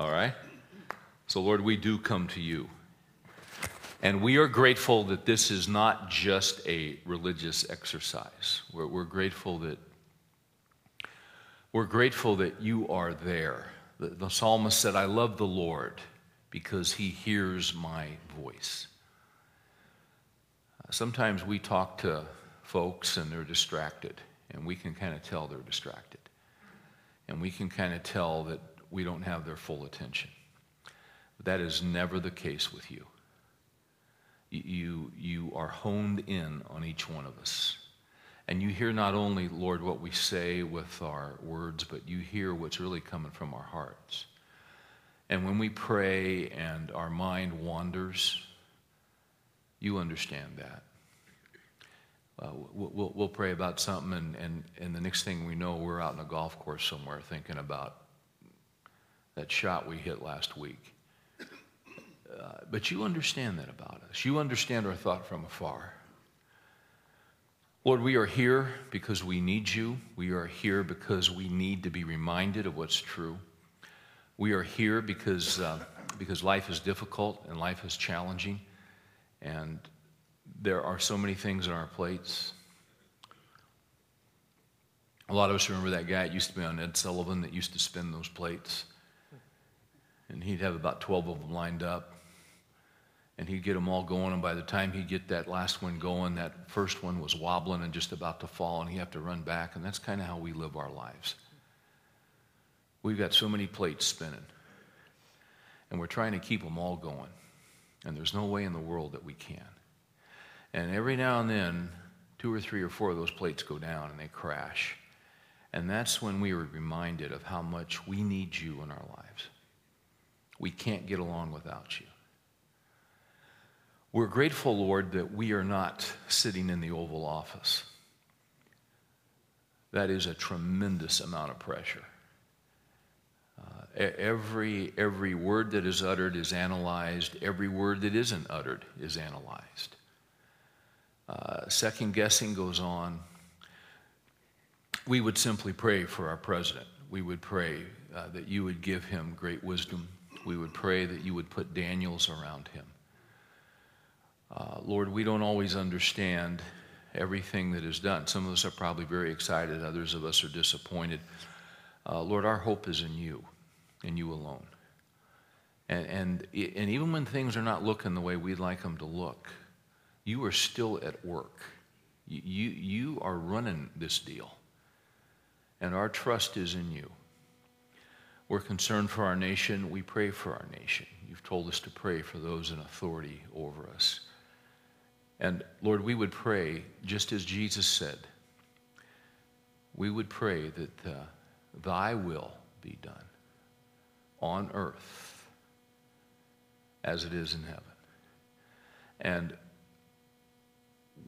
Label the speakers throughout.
Speaker 1: All right? So, Lord, we do come to you. And we are grateful that this is not just a religious exercise. We're, we're, grateful that we're grateful that you are there. The, the psalmist said, I love the Lord because he hears my voice. Uh, sometimes we talk to folks and they're distracted, and we can kind of tell they're distracted. And we can kind of tell that we don't have their full attention. That is never the case with you. You, you are honed in on each one of us. And you hear not only, Lord, what we say with our words, but you hear what's really coming from our hearts. And when we pray and our mind wanders, you understand that. Uh, we'll, we'll, pray about something, and, and, and the next thing we know, we're out in a golf course somewhere thinking about that shot we hit last week. Uh, but you understand that about us. You understand our thought from afar. Lord, we are here because we need you. We are here because we need to be reminded of what's true. We are here because, uh, because life is difficult and life is challenging. And there are so many things on our plates. A lot of us remember that guy that used to be on Ed Sullivan that used to spin those plates. And he'd have about 12 of them lined up. And he'd get them all going. And by the time he'd get that last one going, that first one was wobbling and just about to fall. And he'd have to run back. And that's kind of how we live our lives. We've got so many plates spinning. And we're trying to keep them all going. And there's no way in the world that we can. And every now and then, two or three or four of those plates go down and they crash. And that's when we are reminded of how much we need you in our lives. We can't get along without you. We're grateful, Lord, that we are not sitting in the Oval Office. That is a tremendous amount of pressure. Uh, every, every word that is uttered is analyzed, every word that isn't uttered is analyzed. Uh, second guessing goes on. We would simply pray for our president. We would pray uh, that you would give him great wisdom. We would pray that you would put Daniels around him. Uh, Lord, we don't always understand everything that is done. Some of us are probably very excited, others of us are disappointed. Uh, Lord, our hope is in you and you alone. And, and, and even when things are not looking the way we'd like them to look, you are still at work. You, you, you are running this deal. And our trust is in you. We're concerned for our nation. We pray for our nation. You've told us to pray for those in authority over us. And Lord, we would pray, just as Jesus said, we would pray that uh, thy will be done on earth as it is in heaven. And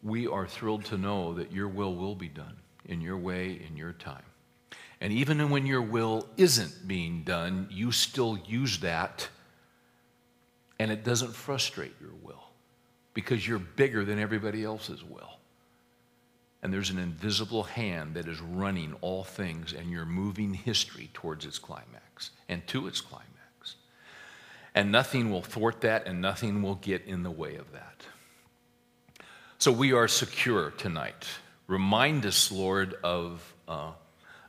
Speaker 1: we are thrilled to know that your will will be done in your way, in your time. And even when your will isn't being done, you still use that, and it doesn't frustrate your will because you're bigger than everybody else's will. And there's an invisible hand that is running all things, and you're moving history towards its climax and to its climax. And nothing will thwart that, and nothing will get in the way of that. So we are secure tonight. Remind us, Lord, of, uh,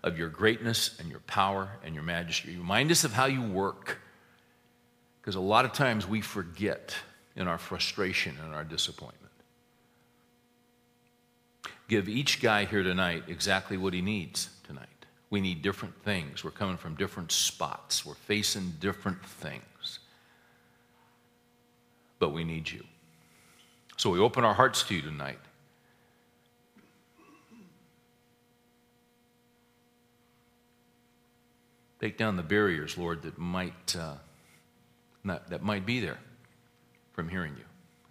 Speaker 1: of your greatness and your power and your majesty. Remind us of how you work. Because a lot of times we forget in our frustration and our disappointment. Give each guy here tonight exactly what he needs tonight. We need different things. We're coming from different spots, we're facing different things. But we need you. So we open our hearts to you tonight. Take down the barriers, Lord, that might, uh, not, that might be there from hearing you.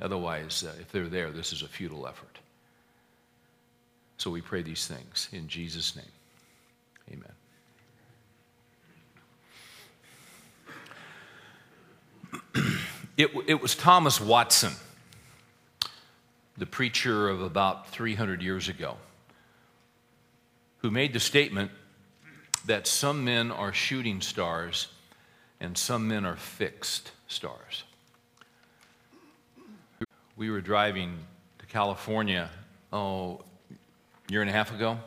Speaker 1: Otherwise, uh, if they're there, this is a futile effort. So we pray these things in Jesus' name. Amen. it, it was Thomas Watson the preacher of about 300 years ago, who made the statement that some men are shooting stars and some men are fixed stars. We were driving to California, oh, a year and a half ago.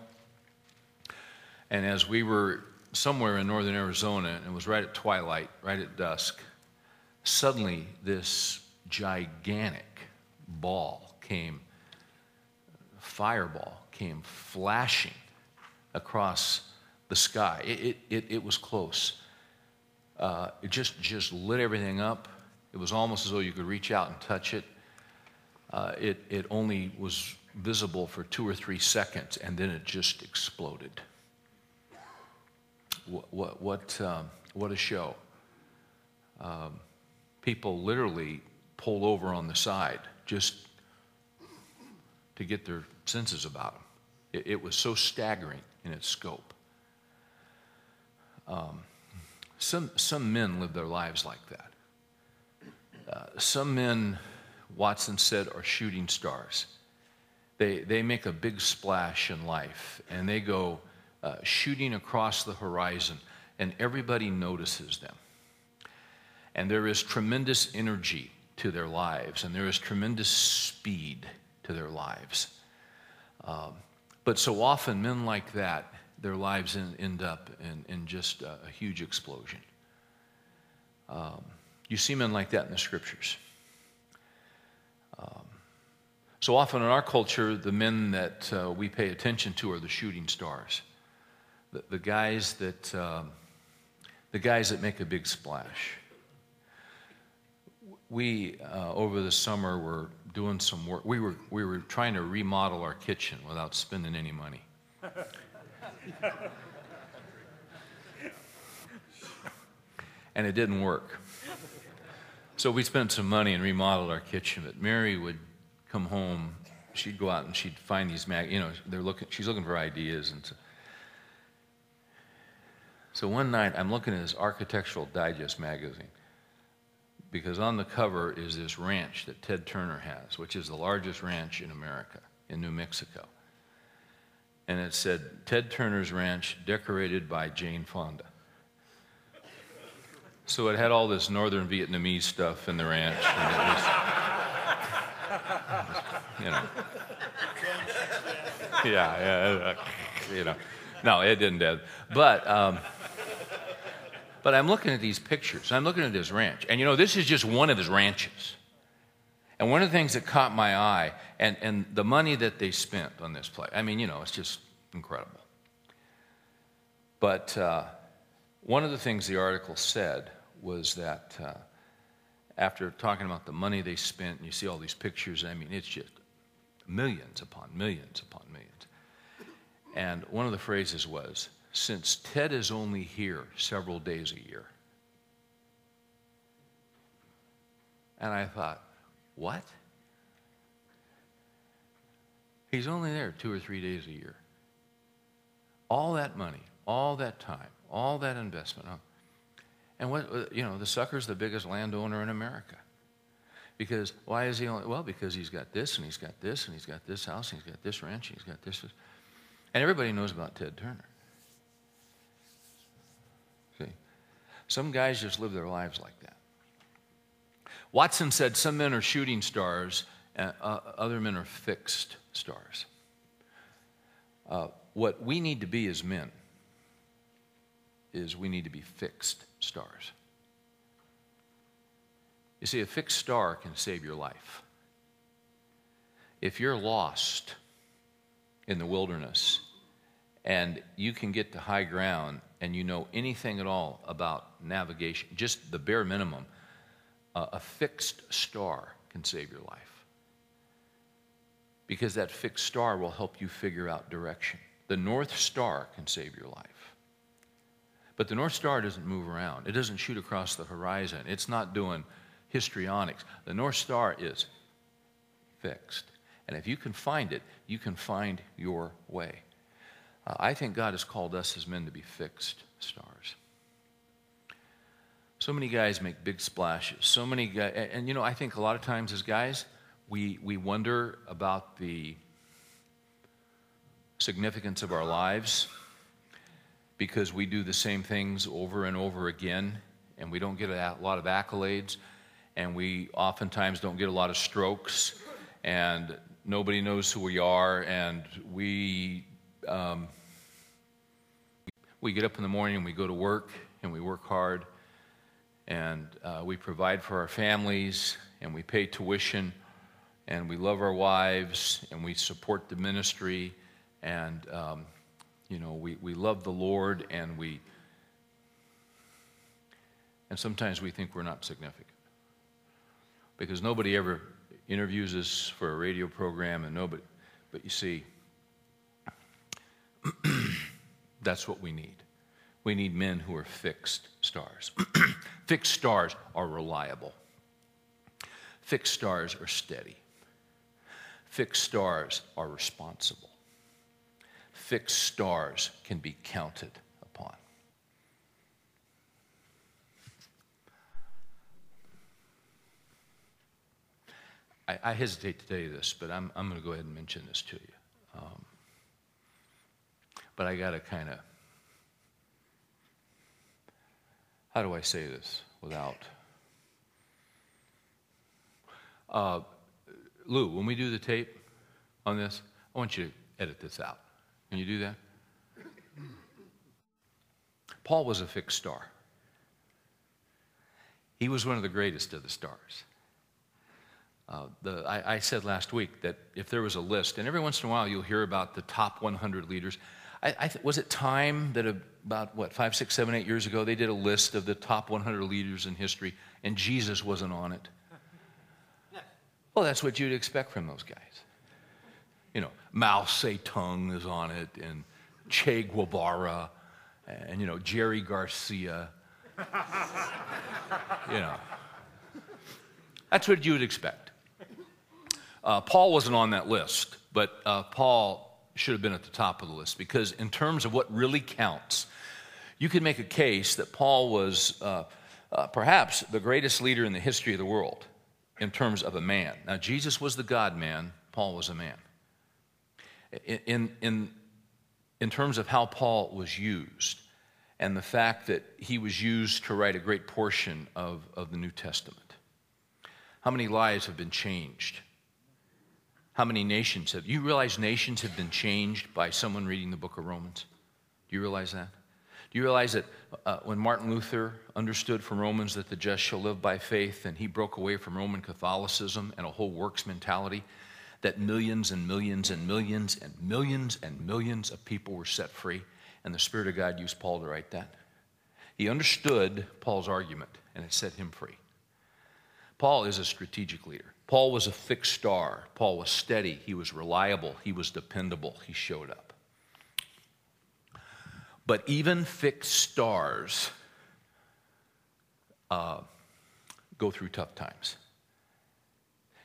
Speaker 1: And as we were somewhere in northern Arizona, and it was right at twilight, right at dusk, suddenly this gigantic ball came, fireball came flashing across the sky. It, it, it, was close. Uh, it just, just lit everything up. It was almost as though you could reach out and touch it. Uh, it, it only was visible for two or three seconds, and then it just exploded. What, what, what, um, what a show. Um, people literally pulled over on the side just to get their senses about them. It, it was so staggering in its scope. Um, some, some men live their lives like that. Uh, some men, Watson said, are shooting stars. They, they make a big splash in life and they go uh, shooting across the horizon, and everybody notices them. And there is tremendous energy to their lives, and there is tremendous speed to their lives. Um, but so often, men like that, their lives in, end up in, in just a, a, huge explosion. Um, you see men like that in the scriptures. Um, so often in our culture, the men that uh, we pay attention to are the shooting stars, the, the guys that um, the guys that make a big splash. We uh, over the summer were doing some work. We were we were trying to remodel our kitchen without spending any money. and it didn't work. So we spent some money and remodeled our kitchen. But Mary would come home. She'd go out and she'd find these mag. You know, they're looking. She's looking for ideas, and so, so one night I'm looking at this Architectural Digest magazine because on the cover is this ranch that Ted Turner has, which is the largest ranch in America in New Mexico and it said Ted Turner's Ranch, decorated by Jane Fonda. So it had all this northern Vietnamese stuff in the ranch. Was, you know. Yeah, yeah, you know. No, it didn't. But, um, but I'm looking at these pictures. I'm looking at this ranch. And you know, this is just one of his ranches. And one of the things that caught my eye, and, and the money that they spent on this place, I mean, you know, it's just incredible. But uh, one of the things the article said was that uh, after talking about the money they spent, and you see all these pictures, I mean, it's just millions upon millions upon millions. And one of the phrases was, since Ted is only here several days a year. And I thought, what? He's only there two or three days a year. All that money, all that time, all that investment. And what, uh, you know, the sucker's the biggest landowner in America. Because why is he only, well, because he's got this and he's got this and he's got this house and he's got this ranch and he's got this. And everybody knows about Ted Turner. See? Some guys just live their lives like that. Watson said some men are shooting stars, and uh, other men are fixed stars. Uh, what we need to be as men is we need to be fixed stars. You see, a fixed star can save your life. If you're lost in the wilderness and you can get to high ground and you know anything at all about navigation, just the bare minimum, a fixed star can save your life. Because that fixed star will help you figure out direction. The North Star can save your life. But the North Star doesn't move around, it doesn't shoot across the horizon, it's not doing histrionics. The North Star is fixed. And if you can find it, you can find your way. Uh, I think God has called us as men to be fixed stars. So many guys make big splashes. So many guys, and, and, you know, I think a lot of times as guys, we, we wonder about the significance of our lives because we do the same things over and over again and we don't get a lot of accolades, and we oftentimes don't get a lot of strokes, and nobody knows who we are, and we um, we get up in the morning and we go to work and we work hard, and uh, we provide for our families and we pay tuition and we love our wives and we support the ministry and um, you know we, we love the lord and we and sometimes we think we're not significant. Because nobody ever interviews us for a radio program and nobody but you see that's what we need we need men who are fixed stars fixed stars are reliable fixed stars are steady Fixed stars are responsible. Fixed stars can be counted upon. I, I hesitate to tell you this, but I'm, I'm going to go ahead and mention this to you. Um, but I got to kind of, how do I say this without? Uh, Lou, when we do the tape on this, I want you to edit this out. Can you do that? Paul was a fixed star. He was one of the greatest of the stars. Uh, the, I, I, said last week that if there was a list, and every once in a while you'll hear about the top 100 leaders. I, I th- was it time that about, what, five, six, seven, eight years ago, they did a list of the top 100 leaders in history, and Jesus wasn't on it? Well, that's what you'd expect from those guys. You know, Mao Zedong is on it, and Che Guevara, and, you know, Jerry Garcia. you know, that's what you would expect. Uh, Paul wasn't on that list, but uh, Paul should have been at the top of the list because, in terms of what really counts, you could make a case that Paul was uh, uh perhaps the greatest leader in the history of the world in terms of a man. Now, Jesus was the God man, Paul was a man. In, in, in terms of how Paul was used, and the fact that he was used to write a great portion of, of the New Testament. How many lives have been changed? How many nations have you realize nations have been changed by someone reading the book of Romans? Do you realize that? Do you realize that uh, when Martin Luther understood from Romans that the just shall live by faith, and he broke away from Roman Catholicism and a whole works mentality, that millions and millions and millions and millions and millions of people were set free, and the Spirit of God used Paul to write that? He understood Paul's argument, and it set him free. Paul is a strategic leader. Paul was a fixed star. Paul was steady. He was reliable. He was dependable. He showed up. But even fixed stars uh, go through tough times.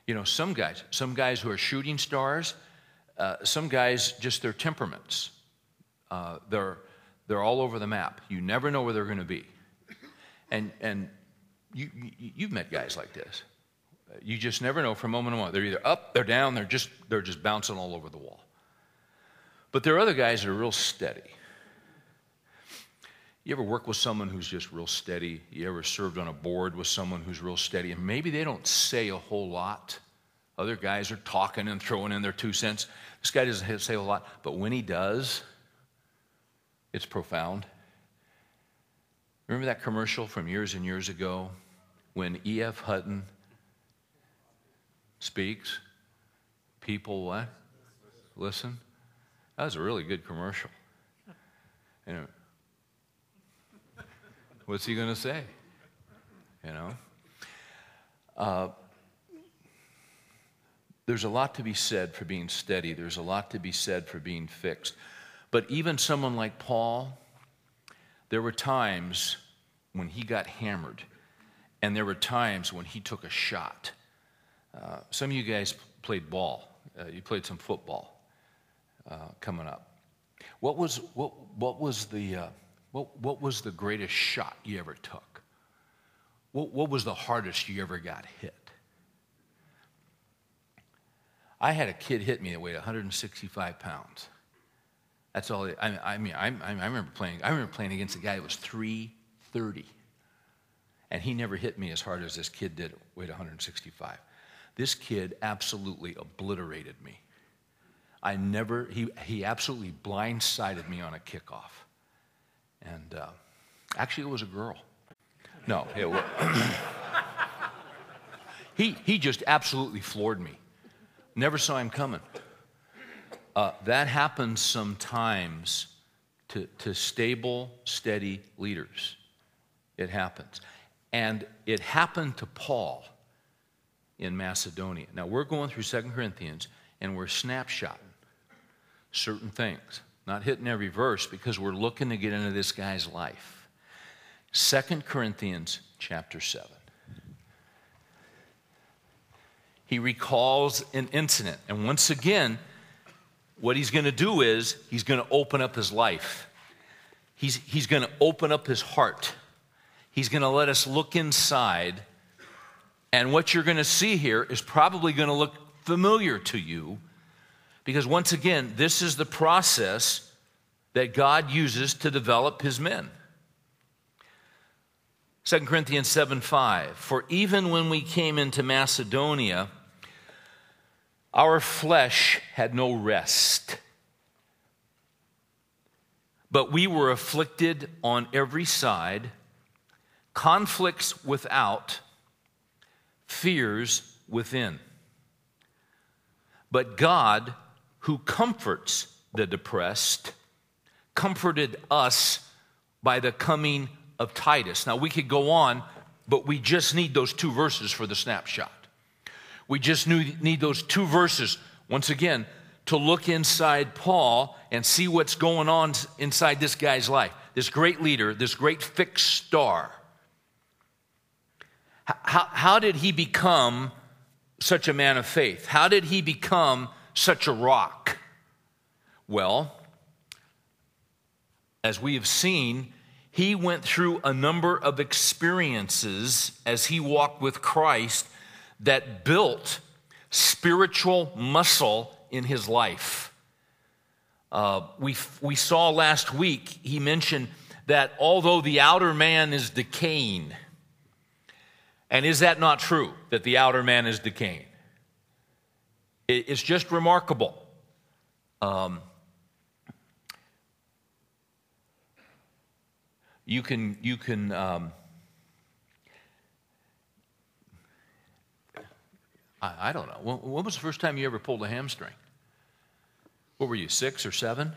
Speaker 1: You know, some guys, some guys who are shooting stars, uh, some guys just their temperaments. Uh, they're they're all over the map. You never know where they're going to be, and and you, you you've met guys like this. You just never know from moment to moment. They're either up, they're down, they're just they're just bouncing all over the wall. But there are other guys that are real steady. You ever work with someone who's just real steady? You ever served on a board with someone who's real steady? And maybe they don't say a whole lot. Other guys are talking and throwing in their two cents. This guy doesn't say a lot, but when he does, it's profound. Remember that commercial from years and years ago when E.F. Hutton speaks? People what? Listen. That was a really good commercial. You know, What's he going to say? You know? Uh, there's a lot to be said for being steady, there's a lot to be said for being fixed. But even someone like Paul, there were times when he got hammered, and there were times when he took a shot. Uh, some of you guys played ball, uh, you played some football uh, coming up. What was, what, what was the uh, what, what was the greatest shot you ever took? What, what was the hardest you ever got hit? I had a kid hit me that weighed 165 pounds. That's all. I, I mean, I, I, remember playing. I remember playing against a guy that was 330. And he never hit me as hard as this kid did, weighed 165. This kid absolutely obliterated me. I never, he, he absolutely blindsided me on a kickoff. And uh, actually, it was a girl. No, it was. he, he just absolutely floored me. Never saw him coming. Uh, that happens sometimes to, to stable, steady leaders. It happens. And it happened to Paul in Macedonia. Now, we're going through Second Corinthians and we're snapshotting certain things, not hitting every verse because we're looking to get into this guy's life. Second Corinthians chapter 7. He recalls an incident. And once again, what he's going to do is he's going to open up his life. He's, he's going to open up his heart. He's going to let us look inside. And what you're going to see here is probably going to look familiar to you because, once again, this is the process that God uses to develop his men. 2 Corinthians 7 5. For even when we came into Macedonia, our flesh had no rest, but we were afflicted on every side, conflicts without, fears within. But God, who comforts the depressed, comforted us by the coming of Titus. Now, we could go on, but we just need those two verses for the snapshot. We just need those two verses, once again, to look inside Paul and see what's going on inside this guy's life. This great leader, this great fixed star. How, how did he become such a man of faith? How did he become such a rock? Well, as we have seen, he went through a number of experiences as he walked with Christ that built spiritual muscle in his life. Uh, we, we saw last week, he mentioned that although the outer man is decaying, and is that not true, that the outer man is decaying? It's just remarkable. Um, you can, you can um, I, I don't know. When, when was the first time you ever pulled a hamstring? What were you, six or seven?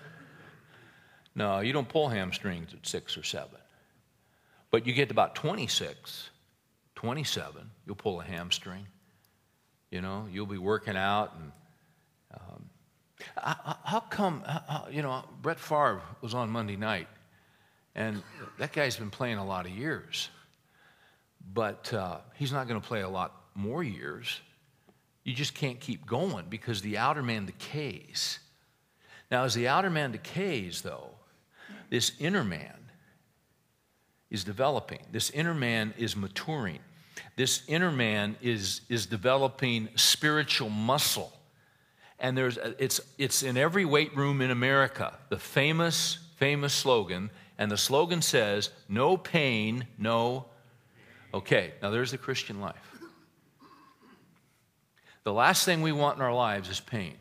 Speaker 1: No, you don't pull hamstrings at six or seven. But you get to about 26, 27, you'll pull a hamstring. You know, you'll be working out and. Um, how come, you know, Brett Favre was on Monday night, and that guy's been playing a lot of years, but uh, he's not going to play a lot more years. You just can't keep going because the outer man decays. Now, as the outer man decays, though, this inner man is developing. This inner man is maturing. This inner man is, is developing spiritual muscle. And there's, it's, it's in every weight room in America. The famous, famous slogan, and the slogan says, No pain, no. Okay, now there's the Christian life. The last thing we want in our lives is pain.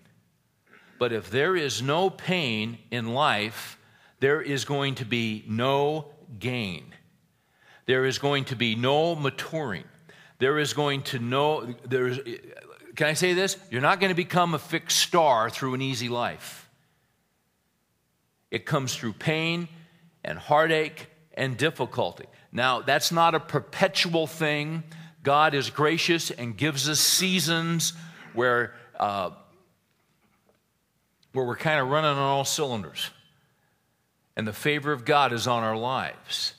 Speaker 1: But if there is no pain in life, there is going to be no gain. There is going to be no maturing. There is going to no there's can I say this? You're not going to become a fixed star through an easy life. It comes through pain and heartache and difficulty. Now, that's not a perpetual thing. God is gracious and gives us seasons where, uh, where we're kind of running on all cylinders and the favor of God is on our lives.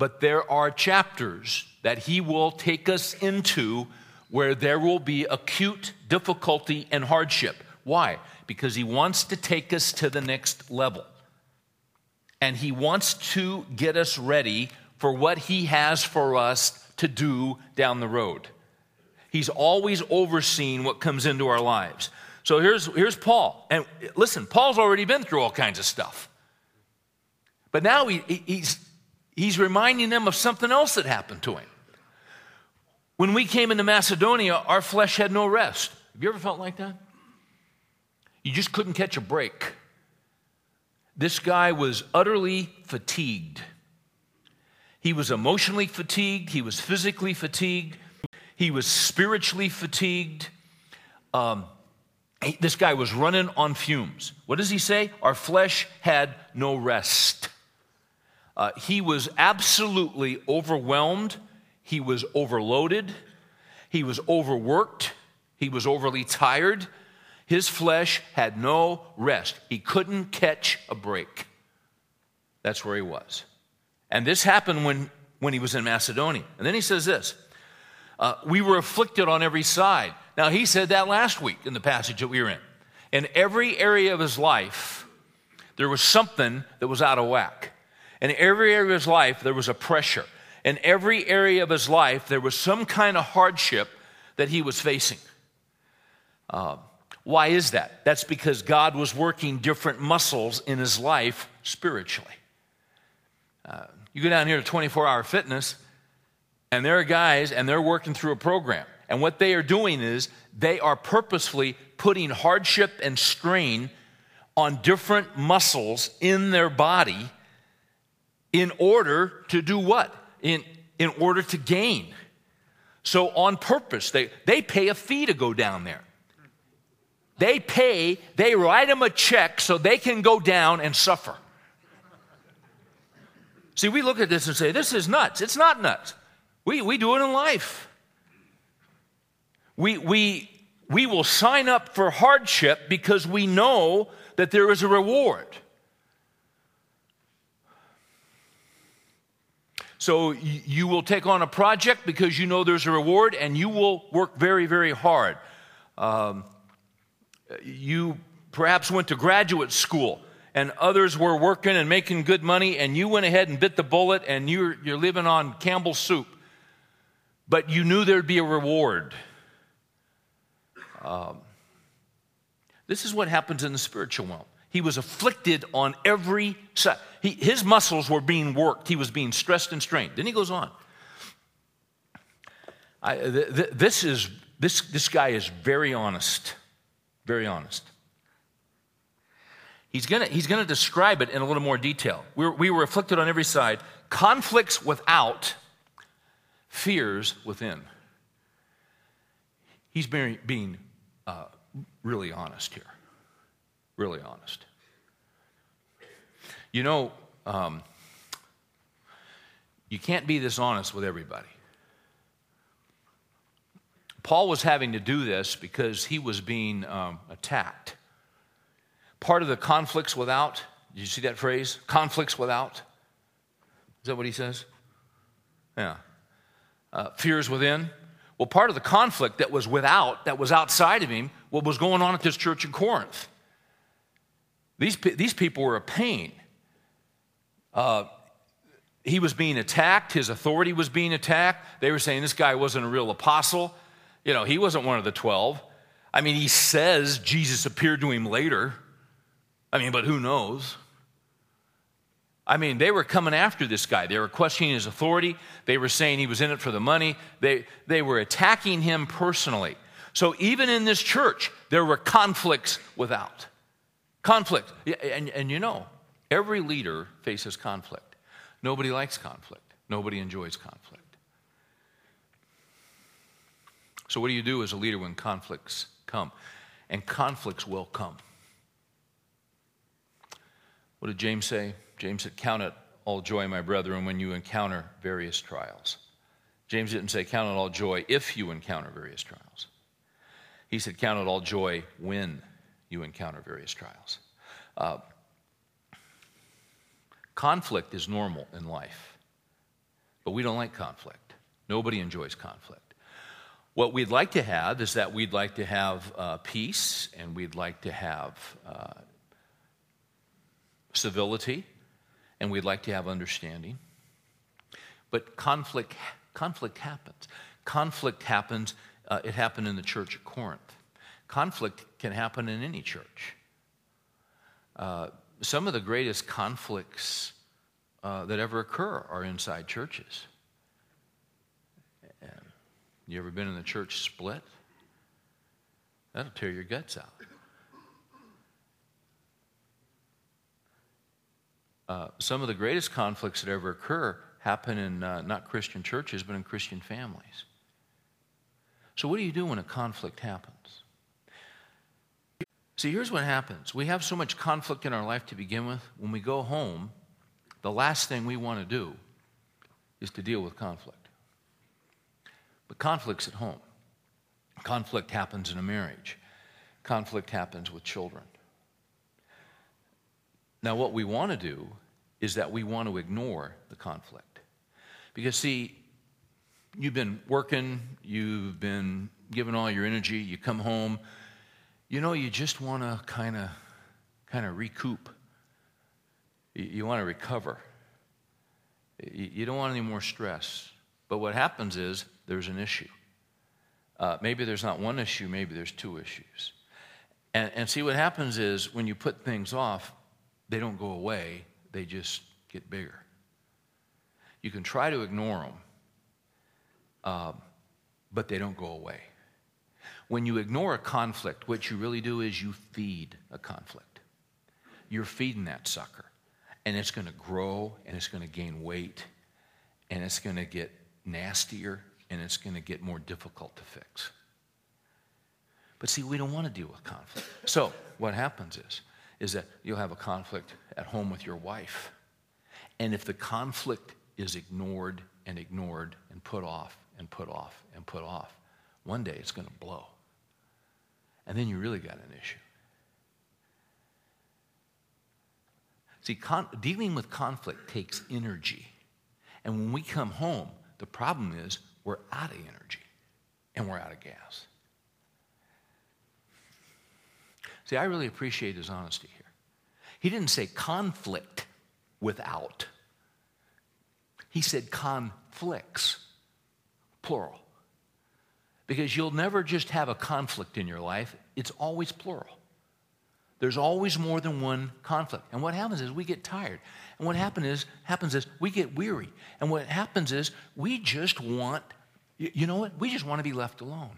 Speaker 1: But there are chapters that He will take us into where there will be acute difficulty and hardship. Why? Because He wants to take us to the next level. And He wants to get us ready for what He has for us to do down the road. He's always overseeing what comes into our lives. So here's, here's Paul. And listen, Paul's already been through all kinds of stuff. But now he, he's, he's reminding them of something else that happened to him. When we came into Macedonia, our flesh had no rest. Have you ever felt like that? You just couldn't catch a break. This guy was utterly fatigued. He was emotionally fatigued, he was physically fatigued, he was spiritually fatigued. Um, this guy was running on fumes. What does he say? Our flesh had no rest. Uh, he was absolutely overwhelmed. He was overloaded. He was overworked. He was overly tired. His flesh had no rest. He couldn't catch a break. That's where he was. And this happened when, when he was in Macedonia. And then he says this uh, We were afflicted on every side. Now, he said that last week in the passage that we were in. In every area of his life, there was something that was out of whack. In every area of his life, there was a pressure. In every area of his life, there was some kind of hardship that he was facing. Uh, why is that? That's because God was working different muscles in his life spiritually. Uh, you go down here to 24 hour fitness, and there are guys, and they're working through a program. And what they are doing is they are purposefully putting hardship and strain on different muscles in their body in order to do what? In, in order to gain. So, on purpose, they, they pay a fee to go down there. They pay, they write them a check so they can go down and suffer. See, we look at this and say, this is nuts. It's not nuts. We, we do it in life. We, we, we will sign up for hardship because we know that there is a reward. So you will take on a project because you know there's a reward and you will work very, very hard. Um, you perhaps went to graduate school and others were working and making good money, and you went ahead and bit the bullet and you're, you're living on Campbell's soup. But you knew there'd be a reward. Um, this is what happens in the spiritual realm. He was afflicted on every side. He, his muscles were being worked. He was being stressed and strained. Then he goes on. I, th- th- this, is, this, this guy is very honest. Very honest. He's going to he's gonna describe it in a little more detail. We were, we were afflicted on every side, conflicts without, fears within. He's being, being uh, really honest here. Really honest. You know, um, you can't be this honest with everybody. Paul was having to do this because he was being um, attacked. Part of the conflicts without, did you see that phrase? Conflicts without? Is that what he says? Yeah. Uh, fears within. Well, part of the conflict that was without, that was outside of him, what was going on at this church in Corinth. These, these people were a pain. Uh, he was being attacked, his authority was being attacked. They were saying this guy wasn't a real apostle. You know, he wasn't one of the 12. I mean, he says Jesus appeared to him later. I mean, but who knows? I mean, they were coming after this guy. They were questioning his authority. They were saying he was in it for the money. They, they were attacking him personally. So even in this church, there were conflicts without. Conflict. And, and you know, every leader faces conflict. Nobody likes conflict, nobody enjoys conflict. So, what do you do as a leader when conflicts come? And conflicts will come. What did James say? James said, Count it all joy, my brethren, when you encounter various trials. James didn't say, Count it all joy if you encounter various trials. He said, Count it all joy when you encounter various trials. Uh, conflict is normal in life, but we don't like conflict. Nobody enjoys conflict. What we'd like to have is that we'd like to have uh, peace and we'd like to have uh, civility and we'd like to have understanding. But conflict, conflict happens. Conflict happens, uh, it happened in the church at Corinth. Conflict can happen in any church. Uh, some of the greatest conflicts uh, that ever occur are inside churches. You ever been in the church split? That'll tear your guts out. Uh, some of the greatest conflicts that ever occur happen in uh, not Christian churches, but in Christian families. So, what do you do when a conflict happens? See, here's what happens we have so much conflict in our life to begin with. When we go home, the last thing we want to do is to deal with conflict. But conflict's at home. Conflict happens in a marriage. Conflict happens with children. Now, what we want to do is that we want to ignore the conflict. Because, see, you've been working, you've been giving all your energy, you come home, you know, you just want to kind of kind of recoup. You, you want to recover. You, you don't want any more stress. But what happens is there's an issue. Uh, maybe there's not one issue, maybe there's two issues. And, and see, what happens is when you put things off, they don't go away, they just get bigger. You can try to ignore them, uh, but they don't go away. When you ignore a conflict, what you really do is you feed a conflict. You're feeding that sucker, and it's going to grow, and it's going to gain weight, and it's going to get nastier, and it's going to get more difficult to fix. But see, we don't want to deal with conflict. So what happens is, is that you'll have a conflict at home with your wife. And if the conflict is ignored and ignored and put off and put off and put off, one day it's going to blow. And then you really got an issue. See, con- dealing with conflict takes energy. And when we come home, the problem is we're out of energy and we're out of gas. See, I really appreciate his honesty here. He didn't say conflict without, he said conflicts, plural. Because you'll never just have a conflict in your life, it's always plural. There's always more than one conflict. And what happens is we get tired. And what happen is, happens is we get weary. And what happens is we just want, you know what? We just want to be left alone.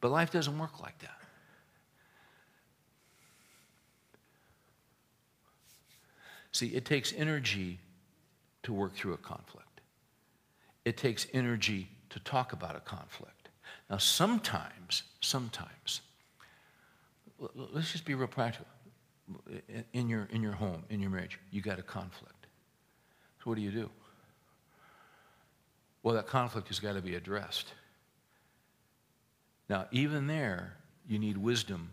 Speaker 1: But life doesn't work like that. See, it takes energy to work through a conflict, it takes energy to talk about a conflict. Now, sometimes, sometimes, let's just be real practical. In your, in your home, in your marriage, you got a conflict. So, what do you do? Well, that conflict has got to be addressed. Now, even there, you need wisdom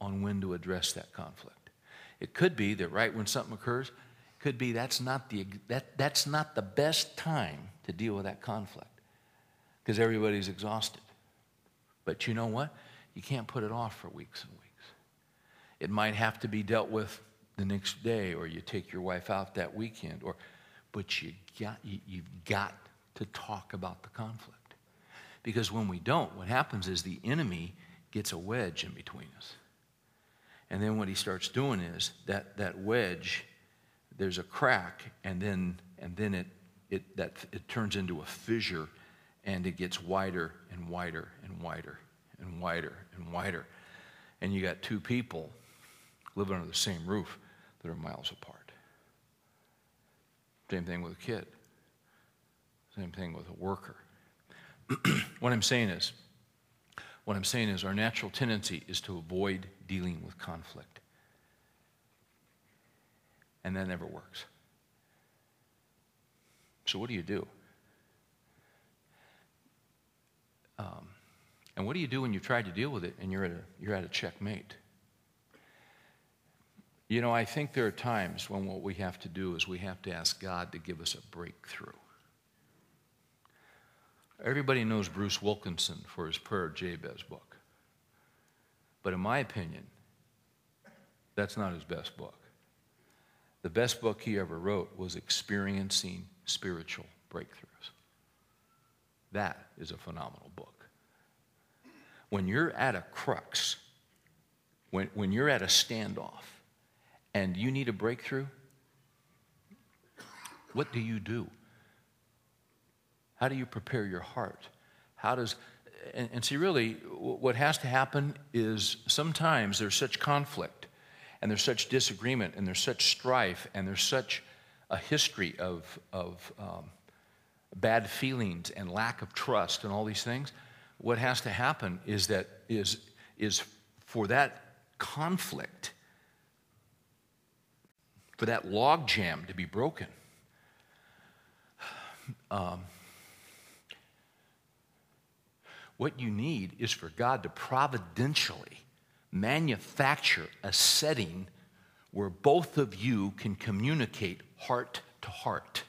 Speaker 1: on when to address that conflict. It could be that right when something occurs, could be that's not the, that, that's not the best time to deal with that conflict because everybody's exhausted. But you know what? You can't put it off for weeks and weeks. It might have to be dealt with the next day, or you take your wife out that weekend, or, but you got, you, you've got to talk about the conflict. Because when we don't, what happens is the enemy gets a wedge in between us. And then what he starts doing is that, that wedge, there's a crack, and then, and then it, it, that, it turns into a fissure, and it gets wider and wider and wider and wider and wider. And you got two people living under the same roof that are miles apart. Same thing with a kid. Same thing with a worker. what I'm saying is, what I'm saying is, our natural tendency is to avoid dealing with conflict. And that never works. So, what do you do? Um, and what do you do when you've tried to deal with it and you're at a, you're at a checkmate? You know, I think there are times when what we have to do is we have to ask God to give us a breakthrough. Everybody knows Bruce Wilkinson for his Prayer Jabez book. But in my opinion, that's not his best book. The best book he ever wrote was Experiencing Spiritual Breakthroughs. That is a phenomenal book. When you're at a crux, when, when you're at a standoff, and you need a breakthrough, what do you do? How do you prepare your heart? How does, and, and see, really, what has to happen is sometimes there's such conflict and there's such disagreement and there's such strife and there's such a history of, of um, bad feelings and lack of trust and all these things. What has to happen is that is, is for that conflict, for that logjam to be broken. Um, what you need is for God to providentially manufacture a setting where both of you can communicate heart to heart.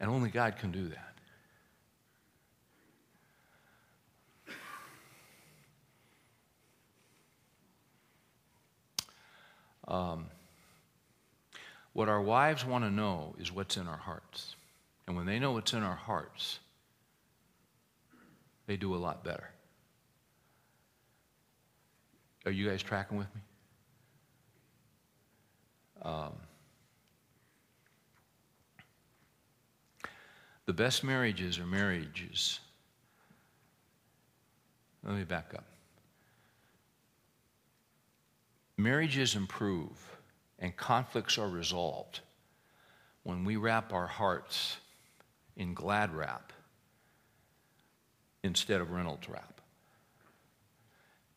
Speaker 1: And only God can do that. Um, what our wives want to know is what's in our hearts. And when they know what's in our hearts, they do a lot better. Are you guys tracking with me? Um, the best marriages are marriages. Let me back up. Marriages improve and conflicts are resolved when we wrap our hearts in glad wrap instead of Reynolds wrap.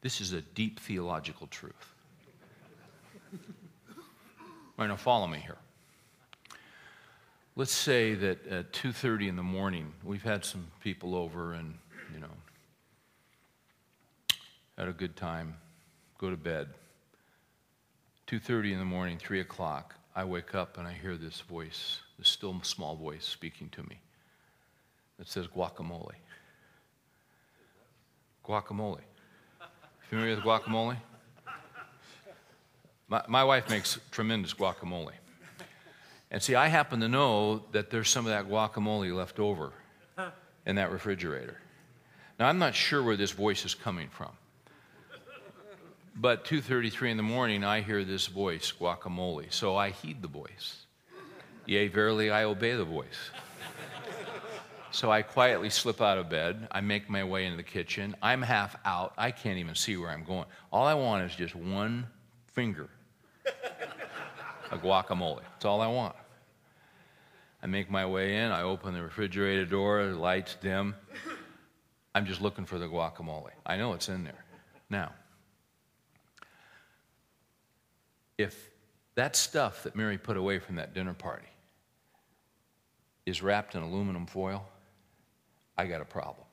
Speaker 1: This is a deep theological truth. Right now follow me here. Let's say that at 2:30 in the morning, we've had some people over and, you know, had a good time, go to bed. 2.30 in the morning 3 o'clock i wake up and i hear this voice this still small voice speaking to me. That says guacamole. Guacamole. Familiar with guacamole? My, my wife makes tremendous guacamole and see i happen to know that there's some of that guacamole left over in that refrigerator now i'm not sure where this voice is coming from but 2:33 in the morning, I hear this voice, guacamole. So I heed the voice. Yea, verily, I obey the voice. so I quietly slip out of bed. I make my way into the kitchen. I'm half out. I can't even see where I'm going. All I want is just one finger of guacamole. That's all I want. I make my way in. I open the refrigerator door. The lights dim. I'm just looking for the guacamole. I know it's in there. Now, if that stuff that Mary put away from that dinner party is wrapped in aluminum foil, I got a problem.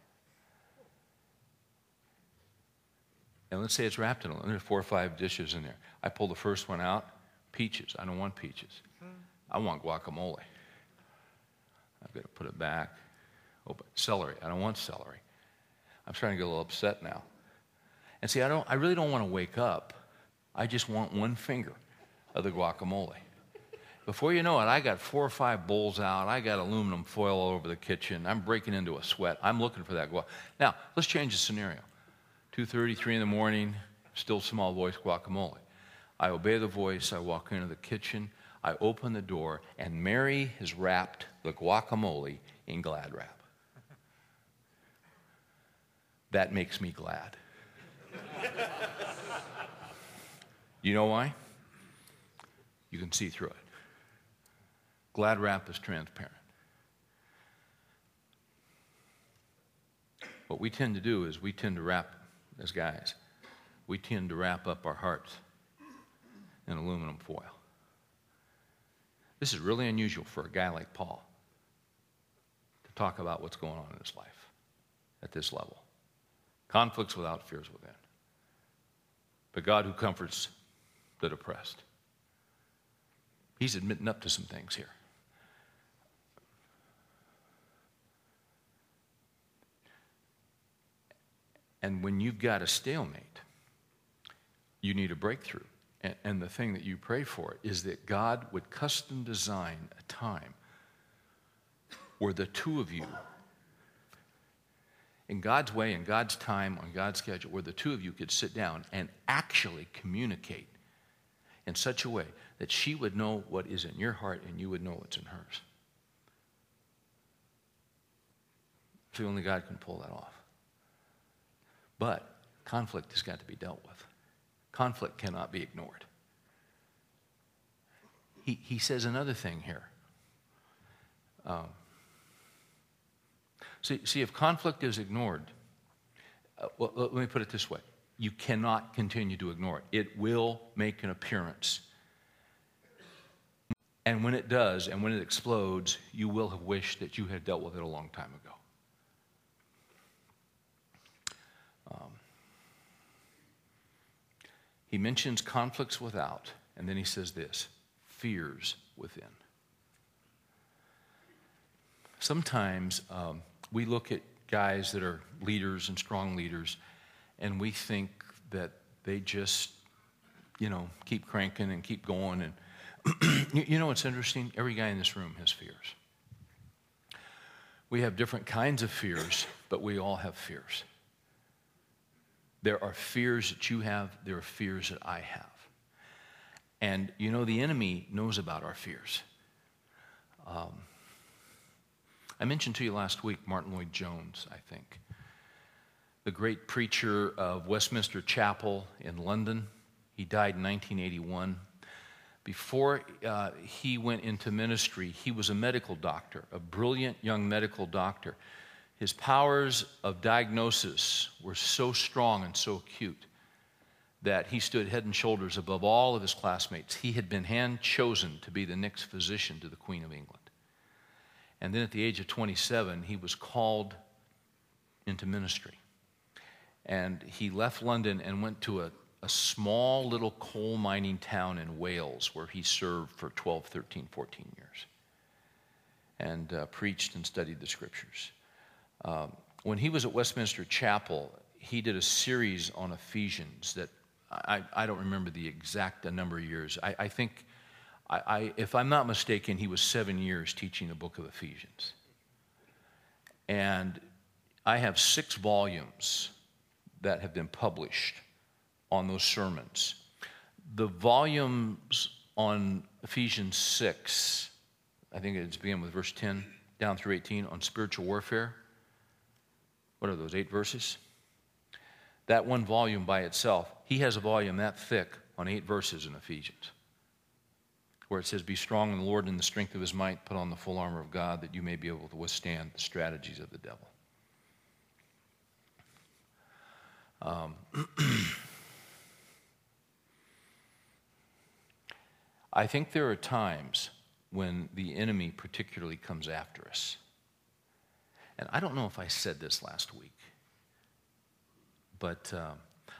Speaker 1: And let's say it's wrapped in aluminum. There's four or five dishes in there. I pull the first one out, peaches. I don't want peaches. I want guacamole. I've got to put it back. Oh, Open. Celery. I don't want celery. I'm starting to get a little upset now. And see, I, don't, I really don't want to wake up I just want one finger of the guacamole. Before you know it, I got four or five bowls out. I got aluminum foil all over the kitchen. I'm breaking into a sweat. I'm looking for that guac. Now, let's change the scenario. 2.33 in the morning, still small voice guacamole. I obey the voice. I walk into the kitchen. I open the door, and Mary has wrapped the guacamole in glad wrap. That makes me glad. You know why? You can see through it. Glad wrap is transparent. What we tend to do is we tend to wrap, as guys, we tend to wrap up our hearts in aluminum foil. This is really unusual for a guy like Paul to talk about what's going on in his life at this level. Conflicts without fears within. But God who comforts the depressed. He's admitting up to some things here. And when you've got a stalemate, you need a breakthrough. And, and, the thing that you pray for is that God would custom design a time where the two of you, in God's way, in God's time, on God's schedule, where the two of you could sit down and actually communicate in such a way that she would know what is in your heart and you would know what's in hers. So only God can pull that off. But conflict has got to be dealt with. Conflict cannot be ignored. He, he says another thing here. Um, see, see, if conflict is ignored, uh, well, let me put it this way you cannot continue to ignore it. It will make an appearance. And when it does, and when it explodes, you will have wished that you had dealt with it a long time ago. Um, he mentions conflicts without, and then he says this fears within. Sometimes um, we look at guys that are leaders and strong leaders, and we think that they just, you know, keep cranking and keep going. And you know what's interesting? Every guy in this room has fears. We have different kinds of fears, but we all have fears. There are fears that you have, there are fears that I have. And you know, the enemy knows about our fears. Um, I mentioned to you last week Martyn Lloyd-Jones, I think, the great preacher of Westminster Chapel in London. He died in 1981. Before uh, he went into ministry, he was a medical doctor, a brilliant young medical doctor. His powers of diagnosis were so strong and so acute that he stood head and shoulders above all of his classmates. He had been hand chosen to be the next physician to the Queen of England. And then at the age of 27, he was called into ministry. And he left London and went to a, a small little coal mining town in Wales where he served for 12, 13, 14 years and uh, preached and studied the scriptures. Um, when he was at Westminster Chapel, he did a series on Ephesians that I, I don't remember the exact number of years. I, I think, I, I, if I'm not mistaken, he was seven years teaching the book of Ephesians. And I have six volumes that have been published on those sermons. The volumes on Ephesians 6, I think it's beginning with verse 10 down through 18 on spiritual warfare. What are those, eight verses? That one volume by itself, he has a volume that thick on eight verses in Ephesians, where it says, Be strong in the Lord and in the strength of his might, put on the full armor of God that you may be able to withstand the strategies of the devil. Um, I think there are times when the enemy particularly comes after us. And I don't know if I said this last week, but uh,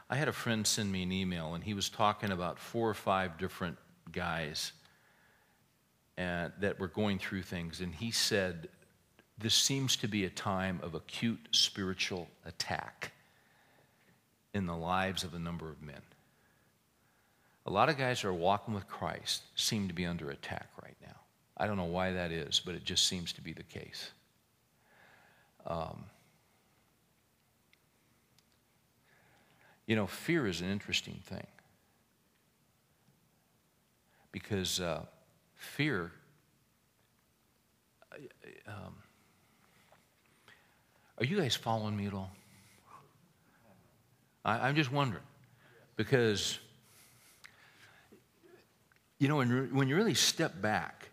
Speaker 1: I had a friend send me an email, and he was talking about four or five different guys and, that were going through things. And he said, This seems to be a time of acute spiritual attack in the lives of a number of men. A lot of guys who are walking with Christ seem to be under attack right now. I don't know why that is, but it just seems to be the case. Um, you know, fear is an interesting thing because uh, fear. Um, are you guys following me at all? I, am just wondering because you know when, when you really step back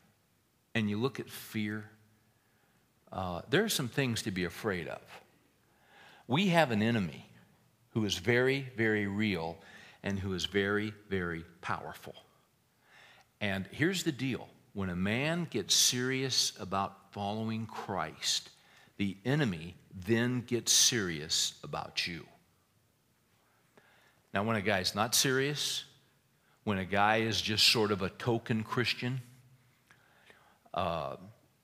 Speaker 1: and you look at fear uh, there are some things to be afraid of. We have an enemy who is very, very real and who is very, very powerful. And here's the deal when a man gets serious about following Christ, the enemy then gets serious about you. Now, when a guy's not serious, when a guy is just sort of a token Christian, uh,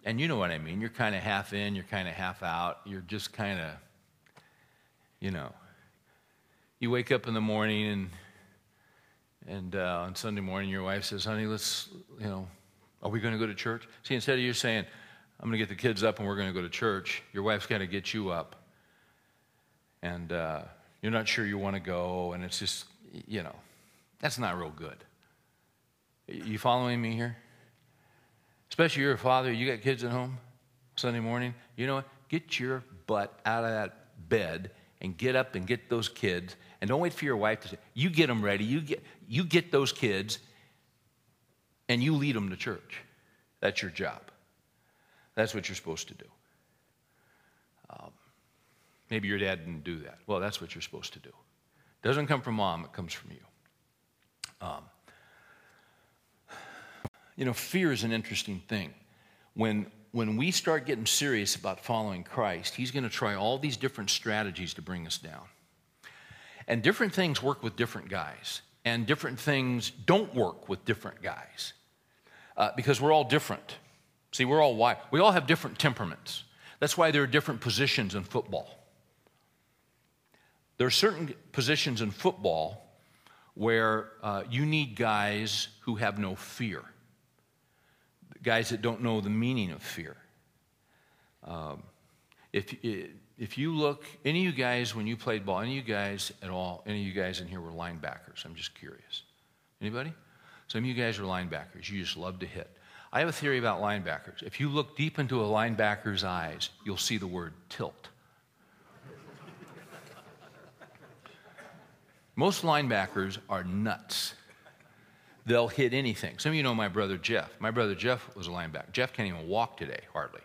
Speaker 1: and you know what I mean. You're kind of half in, you're kind of half out. You're just kind of, you know. You wake up in the morning and and uh, on Sunday morning, your wife says, "Honey, let's, you know, are we going to go to church?" See, instead of you saying, "I'm going to get the kids up and we're going to go to church," your wife's got to get you up, and uh, you're not sure you want to go, and it's just, you know, that's not real good. You following me here? Especially you're a father, you got kids at home Sunday morning. You know what? Get your butt out of that bed and get up and get those kids. And don't wait for your wife to say, you get them ready. You get, you get those kids and you lead them to church. That's your job. That's what you're supposed to do. Um, maybe your dad didn't do that. Well, that's what you're supposed to do. It doesn't come from mom, it comes from you. Um, you know, fear is an interesting thing. When, when we start getting serious about following Christ, He's going to try all these different strategies to bring us down. And different things work with different guys, and different things don't work with different guys uh, because we're all different. See, we're all white. We all have different temperaments. That's why there are different positions in football. There are certain positions in football where uh, you need guys who have no fear, guys that don't know the meaning of fear. Um, if, if you look, any of you guys, when you played ball, any of you guys at all, any of you guys in here were linebackers? I'm just curious. Anybody? Some of you guys are linebackers. You just love to hit. I have a theory about linebackers. If you look deep into a linebacker's eyes, you'll see the word tilt. Most linebackers are nuts. They'll hit anything. Some of you know my brother Jeff. My brother Jeff was a linebacker. Jeff can't even walk today, hardly,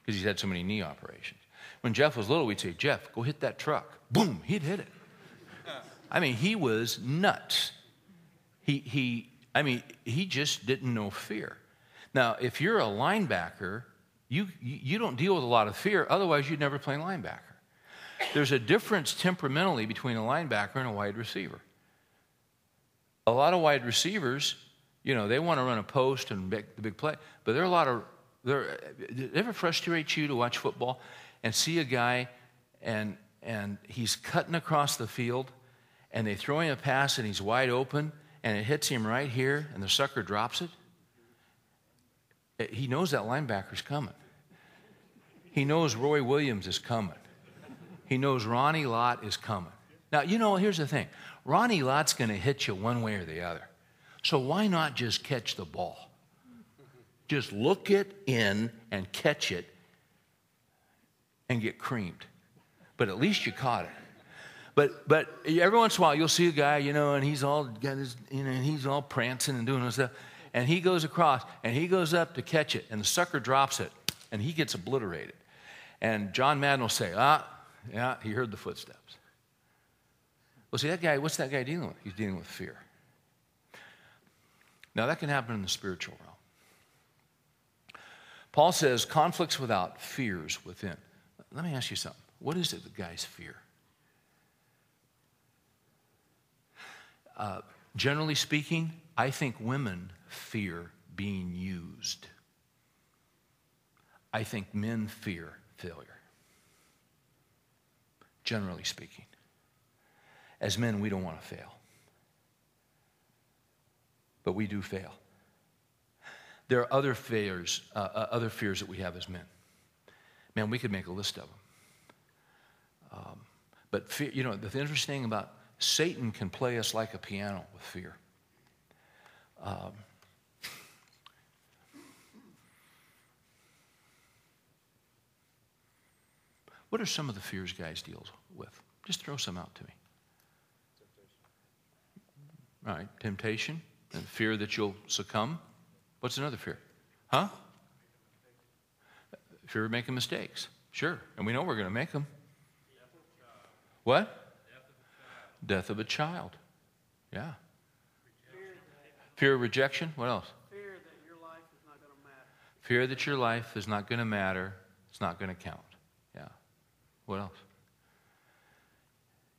Speaker 1: because he's had so many knee operations. When Jeff was little, we'd say, Jeff, go hit that truck. Boom, he'd hit it. I mean, he was nuts. He, he, I mean, he just didn't know fear. Now, if you're a linebacker, you, you don't deal with a lot of fear, otherwise, you'd never play linebacker. There's a difference temperamentally between a linebacker and a wide receiver. A lot of wide receivers, you know, they want to run a post and make the big play, but there are a lot of, there, it ever frustrate you to watch football and see a guy and, and he's cutting across the field and they throw him a pass and he's wide open and it hits him right here and the sucker drops it? Eh, he knows that linebacker's coming. He knows Roy Williams is coming. He knows Ronnie Lott is coming. Now, you know, here's the thing Ronnie Lott's going to hit you one way or the other. So why not just catch the ball? Just look it in and catch it and get creamed. But at least you caught it. But but every once in a while you'll see a guy, you know, and he's all got his, you know, and he's all prancing and doing stuff, and he goes across and he goes up to catch it, and the sucker drops it, and he gets obliterated. And John Madden will say, ah, yeah, he heard the footsteps. Well, see, that guy, what's that guy dealing with? He's dealing with fear. Now, that can happen in the spiritual realm. Paul says, conflicts without, fears within. Let me ask you something. What is it that guys fear? Uh, generally speaking, I think women fear being used. I think men fear failure generally speaking. As men, we don't want to fail. But we do fail. There are other fears, uh, uh, other fears that we have as men. Man, we could make a list of them. Um, but fear, you know, the interesting thing about Satan can play us like a piano with fear. Um, What are some of the fears guys deal with? Just throw some out to me. Right, temptation and fear that you'll succumb. What's another fear? Huh? Fear of making mistakes. Sure, and we know we're going to make them. What? Death of a child. Yeah. Fear of rejection. What else?
Speaker 2: Fear that your life is not going to matter.
Speaker 1: Fear that your life is not going to matter. It's not going to count. Yeah. What else?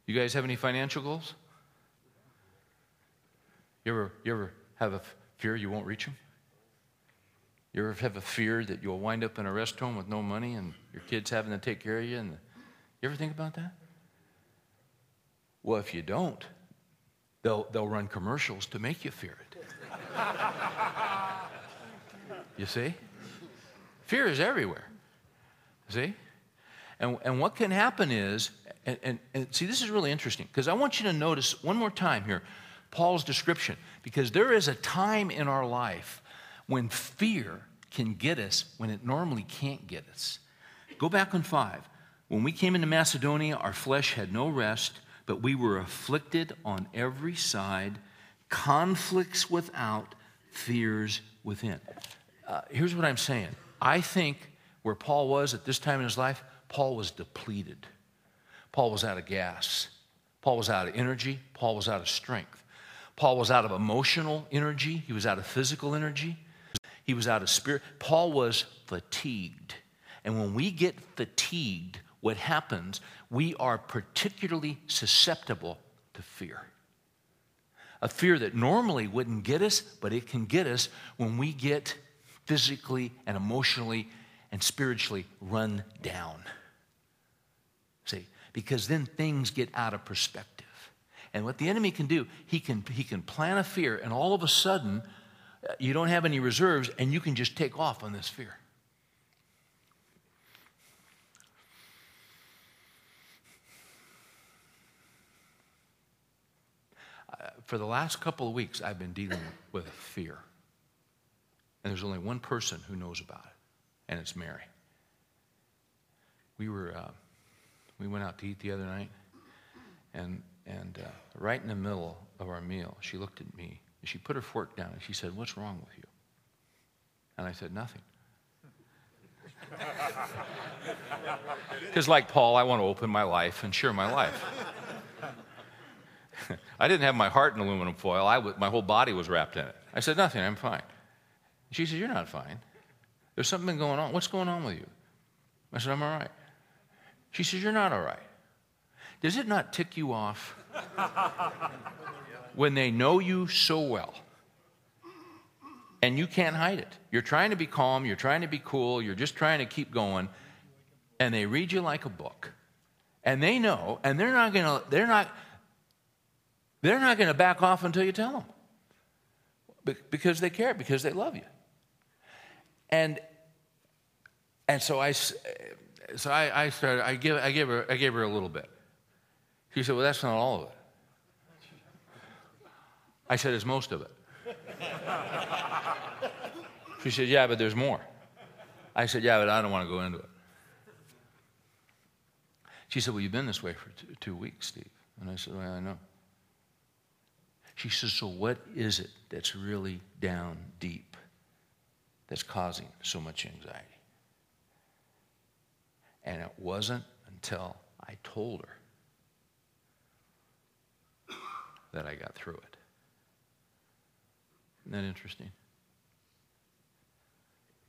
Speaker 1: You guys have any financial goals? You ever, you ever have a fear you won't reach them? You ever have a fear that you'll wind up in a rest home with no money and your kids having to take care of you? And you ever think about that? Well, if you don't, they'll, they'll run commercials to make you fear it. you see? Fear is everywhere. See? And, and what can happen is, and, and, and see, this is really interesting because I want you to notice one more time here. Paul's description because there is a time in our life when fear can get us when it normally can't get us. Go back on five. When we came into Macedonia, our flesh had no rest, but we were afflicted on every side, conflicts without, fears within. Uh, here's what I'm saying I think where Paul was at this time in his life, Paul was depleted. Paul was out of gas. Paul was out of energy. Paul was out of strength. Paul was out of emotional energy. He was out of physical energy. He was out of spirit. Paul was fatigued. And when we get fatigued, what happens, we are particularly susceptible to fear. A fear that normally wouldn't get us, but it can get us when we get physically and emotionally and spiritually run down. See, because then things get out of perspective. And what the enemy can do, he can, he can plant a fear, and all of a sudden, you don't have any reserves, and you can just take off on this fear. for the last couple of weeks, I've been dealing with fear. And there's only one person who knows about it, and it's Mary. We were, uh, we went out to eat the other night, and, and uh, right in the middle of our meal, she looked at me, and she put her fork down, and she said, What's wrong with you? And I said, Nothing. Because, like Paul, I want to open my life and share my life. I didn't have my heart in aluminum foil. I w- my whole body was wrapped in it. I said, Nothing, I'm fine. She said, You're not fine. There's something going on. What's going on with you? I said, I'm all right. She says, You're not all right. Does it not tick you off when they know you so well and you can't hide it? You're trying to be calm, you're trying to be cool, you're just trying to keep going, and they read you like a book. And they know, and they're not gonna, they're not, they're not going to back off until you tell them because they care, because they love you. And, and so I, so I, I started, I, give, I, gave her, I gave her a little bit. She said, Well, that's not all of it. I said, It's most of it. She said, Yeah, but there's more. I said, Yeah, but I don't want to go into it. She said, Well, you've been this way for two, two weeks, Steve. And I said, Well, I know. She says, So, what is it that's really down deep that's causing so much anxiety? And it wasn't until I told her that I got through it. Isn't that interesting?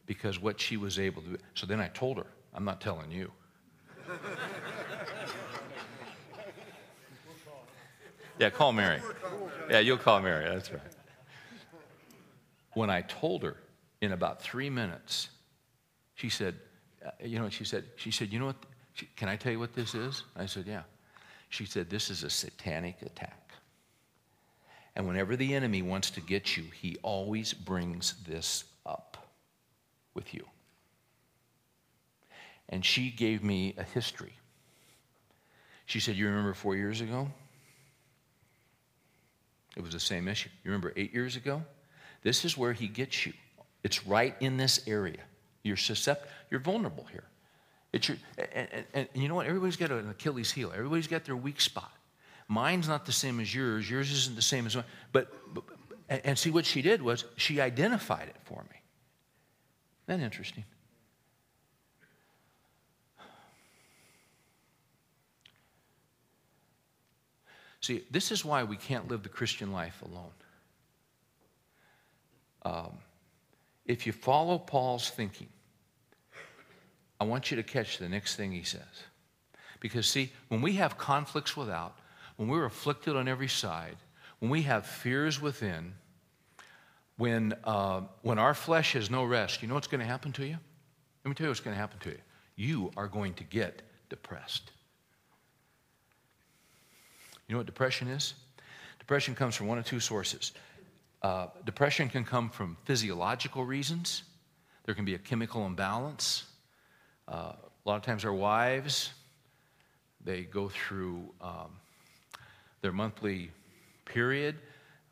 Speaker 1: Because what she was able to do. So then I told her, I'm not telling you. yeah, call Mary. Yeah, you'll call Mary. That's right. When I told her in about three minutes, she said, uh, you know, she said, she said, you know what? She, can I tell you what this is? I said, yeah. She said, this is a satanic attack. And whenever the enemy wants to get you, he always brings this up with you. And she gave me a history. She said, You remember four years ago? It was the same issue. You remember eight years ago? This is where he gets you. It's right in this area. You're susceptible, you're vulnerable here. Your, and, and, and you know what? Everybody's got an Achilles heel. Everybody's got their weak spot. Mine's not the same as yours. Yours isn't the same as mine. But, but and see what she did was she identified it for me. Isn't that interesting? See, this is why we can't live the Christian life alone. Um, if you follow Paul's thinking, I want you to catch the next thing he says. Because, see, when we have conflicts without, when we're afflicted on every side, when we have fears within, when, uh, when our flesh has no rest, you know what's going to happen to you? Let me tell you what's going to happen to you. You are going to get depressed. You know what depression is? Depression comes from one of two sources. Uh, depression can come from physiological reasons. There can be a chemical imbalance. Uh, a lot of times, our wives, they go through um, their monthly period.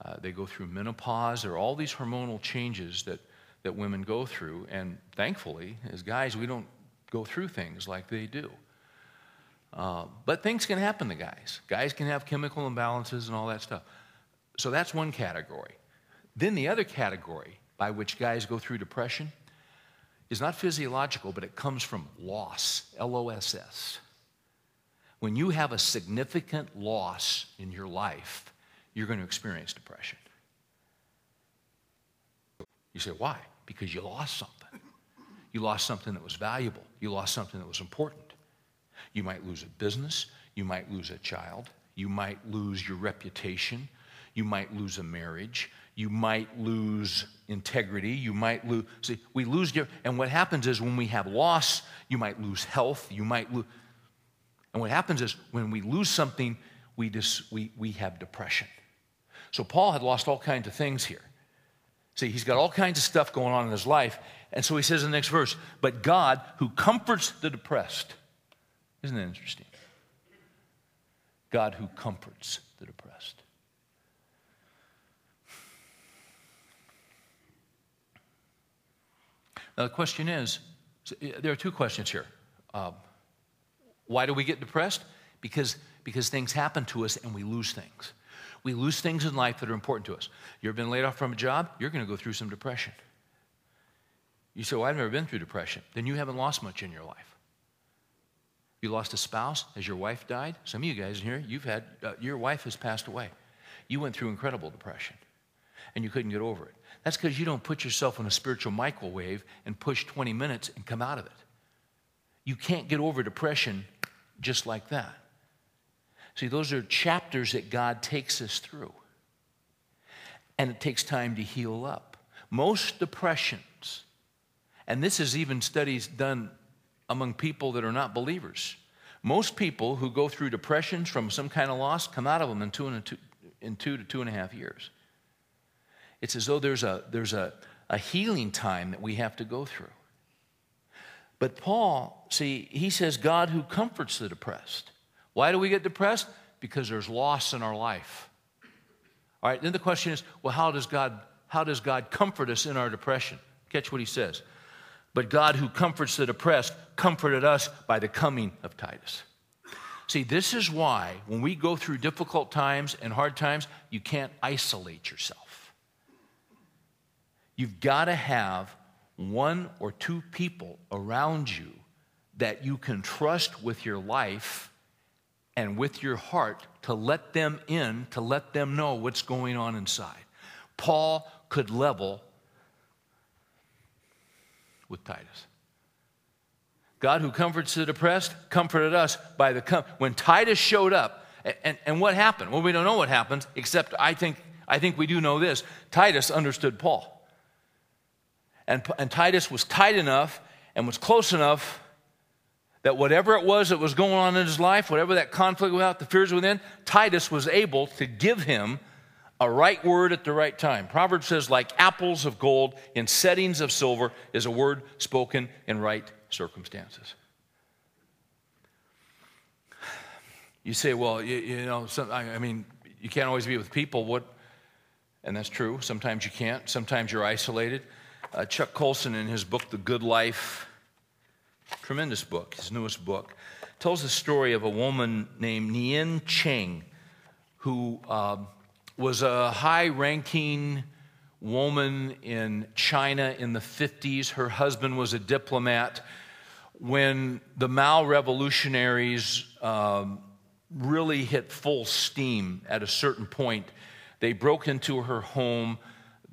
Speaker 1: Uh, they go through menopause. There are all these hormonal changes that, that women go through. And thankfully, as guys, we don't go through things like they do. Uh, but things can happen to guys. Guys can have chemical imbalances and all that stuff. So that's one category. Then the other category by which guys go through depression is not physiological, but it comes from loss, L O S S. When you have a significant loss in your life, you're going to experience depression. You say, why? Because you lost something. You lost something that was valuable. You lost something that was important. You might lose a business. You might lose a child. You might lose your reputation. You might lose a marriage. You might lose integrity. You might lose. See, we lose. And what happens is when we have loss, you might lose health. You might lose. And what happens is when we lose something, we, dis, we, we have depression. So Paul had lost all kinds of things here. See, he's got all kinds of stuff going on in his life. And so he says in the next verse, But God, who comforts the depressed, isn't that interesting? God who comforts the depressed. Now, the question is there are two questions here. Um, why do we get depressed? Because, because things happen to us and we lose things. We lose things in life that are important to us. You've been laid off from a job, you're going to go through some depression. You say, Well, I've never been through depression. Then you haven't lost much in your life. You lost a spouse as your wife died. Some of you guys in here, you've had, uh, your wife has passed away. You went through incredible depression and you couldn't get over it. That's because you don't put yourself in a spiritual microwave and push 20 minutes and come out of it. You can't get over depression just like that. See, those are chapters that God takes us through. And it takes time to heal up. Most depressions, and this is even studies done among people that are not believers. Most people who go through depressions from some kind of loss come out of them in two, and two, in two to two and a half years. It's as though there's, a, there's a, a healing time that we have to go through. But Paul, see, he says, God who comforts the depressed. Why do we get depressed? Because there's loss in our life. All right, then the question is, well, how does God, how does God comfort us in our depression? Catch what he says. But God who comforts the depressed comforted us by the coming of Titus. See, this is why when we go through difficult times and hard times, you can't isolate yourself. You've got to have one or two people around you that you can trust with your life and with your heart to let them in, to let them know what's going on inside. Paul could level with Titus. God who comforts the depressed comforted us by the com- when Titus showed up and, and, what happened? Well, we don't know what happened, except I think, I think we do know this. Titus understood Paul. And, and Titus was tight enough and was close enough that whatever it was that was going on in his life, whatever that conflict without the fears within, Titus was able to give him a right word at the right time. Proverbs says, like apples of gold in settings of silver is a word spoken in right circumstances. You say, well, you, you know, some, I, I mean, you can't always be with people. What? And that's true. Sometimes you can't. Sometimes you're isolated. Uh, Chuck Colson, in his book, The Good Life, tremendous book, his newest book, tells the story of a woman named Nien Cheng, who uh, was a high ranking woman in China in the 50s. Her husband was a diplomat. When the Mao revolutionaries um, really hit full steam at a certain point, they broke into her home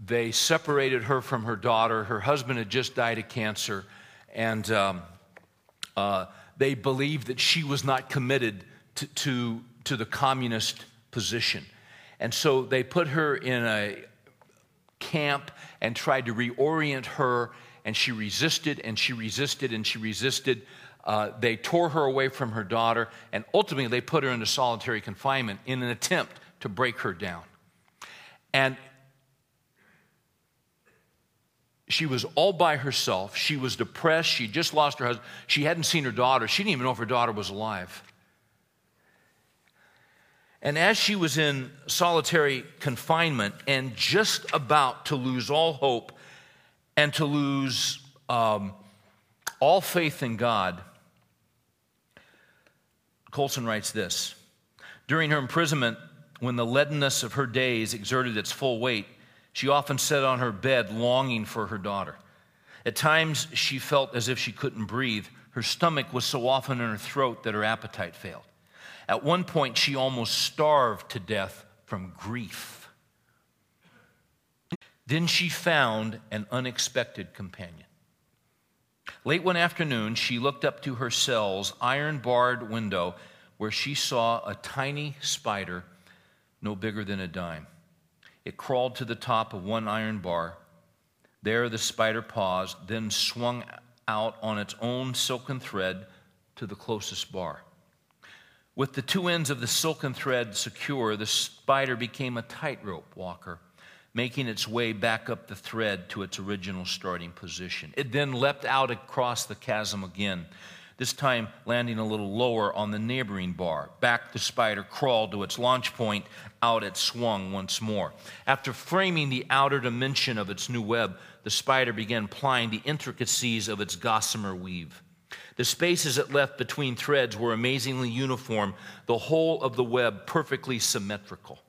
Speaker 1: they separated her from her daughter. Her husband had just died of cancer, and um, uh, they believed that she was not committed to, to, to the communist position. And so they put her in a camp and tried to reorient her, and she resisted and she resisted and she resisted. Uh, they tore her away from her daughter, and ultimately they put her into solitary confinement in an attempt to break her down. And she was all by herself. She was depressed. She just lost her husband. She hadn't seen her daughter. She didn't even know if her daughter was alive. And as she was in solitary confinement and just about to lose all hope and to lose um, all faith in God, Colson writes this During her imprisonment, when the leadenness of her days exerted its full weight, she often sat on her bed longing for her daughter. At times, she felt as if she couldn't breathe. Her stomach was so often in her throat that her appetite failed. At one point, she almost starved to death from grief. Then she found an unexpected companion. Late one afternoon, she looked up to her cell's iron barred window where she saw a tiny spider no bigger than a dime. It crawled to the top of one iron bar. There, the spider paused, then swung out on its own silken thread to the closest bar. With the two ends of the silken thread secure, the spider became a tightrope walker, making its way back up the thread to its original starting position. It then leapt out across the chasm again this time landing a little lower on the neighboring bar. Back the spider crawled to its launch point, out it swung once more. After framing the outer dimension of its new web, the spider began plying the intricacies of its gossamer weave. The spaces it left between threads were amazingly uniform, the whole of the web perfectly symmetrical.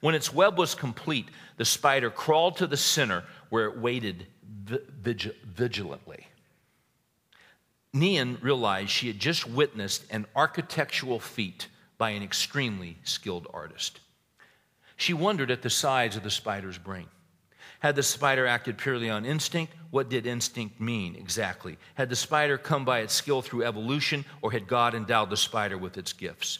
Speaker 1: When its web was complete, the spider crawled to the center where it waited vigilantly. Nien realized she had just witnessed an architectural feat by an extremely skilled artist. She wondered at the size of the spider's brain. Had the spider acted purely on instinct? What did instinct mean exactly? Had the spider come by its skill through evolution, or had God endowed the spider with its gifts?